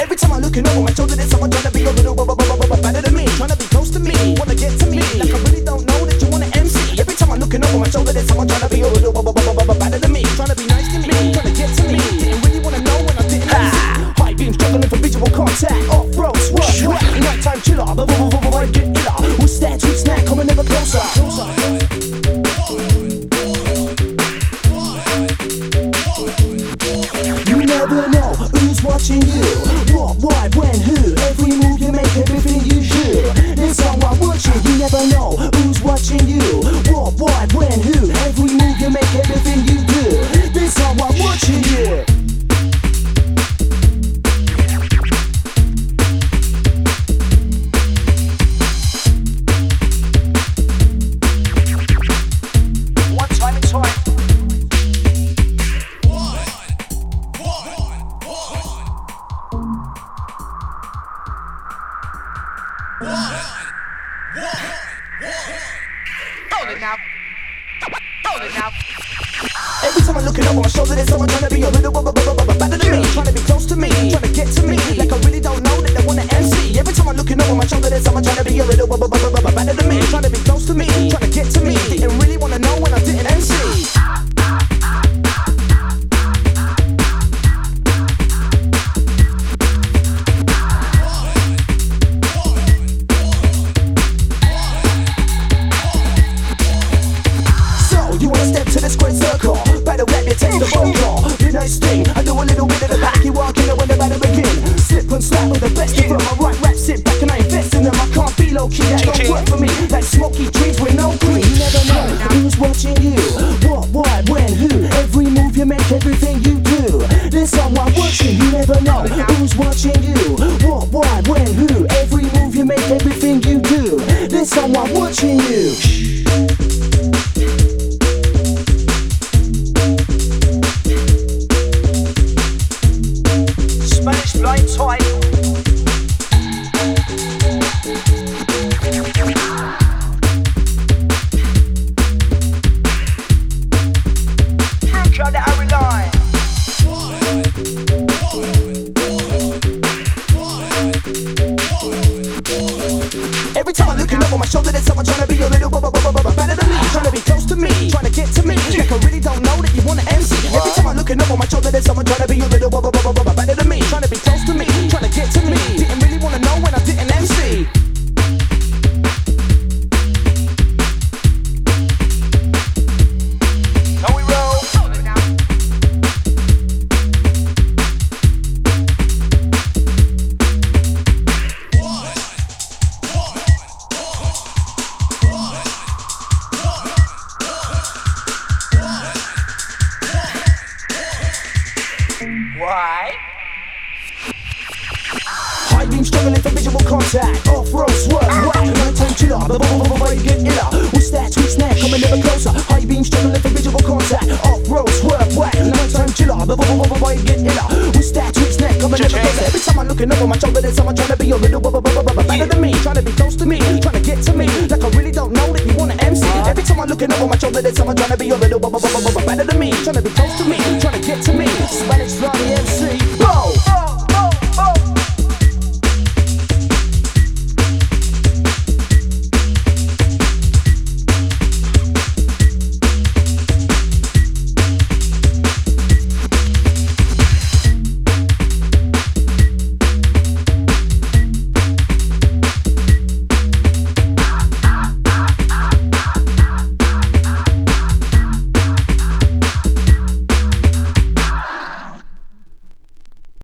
Every time I look in over my shoulder, there's someone trying to be a little bit. One, one, one. Hold it now. Hold it now. Every time I look it over my shoulder, there's someone trying to be a little bit better than me. Trying to be close to me, trying to get to me. Like I really don't know that they want to MC. Every time I look it over my shoulder, there's someone trying to be a little bit better take the phone call. Midnight sting, I do a little bit of the hacky walk and I the about it begin. Slip and slap with the best yeah. from my right rap, sit back and I invest in them. I can't be low key, that don't work for me. Like smoky dreams with no green. You never know who's watching you, what, why, when, who. Every move you make, everything you do. There's someone watching, you never know who's watching you, what, why, when, who. Every move you make, everything you do. There's someone watching you. I'm struggling for visual contact. Off road swerve, whack, nighttime chiller. The bubble of a way get iller. We stack, we snack, coming ever closer. High beam struggling for visual contact. Off road swerve, whack, nighttime chiller. The bubble of a way get iller. We stack, we snack, coming ever closer. Every time I'm looking over my shoulder, there's someone trying to be a little bubble, bubble, bubble, better than me, trying to be close to me, trying to get to me. Like I really don't know that you wanna MC. Every time I'm looking over my shoulder, there's someone trying to be a little bubble, bubble, bubble, better than me, trying to be close to me, trying to get to me. Spanish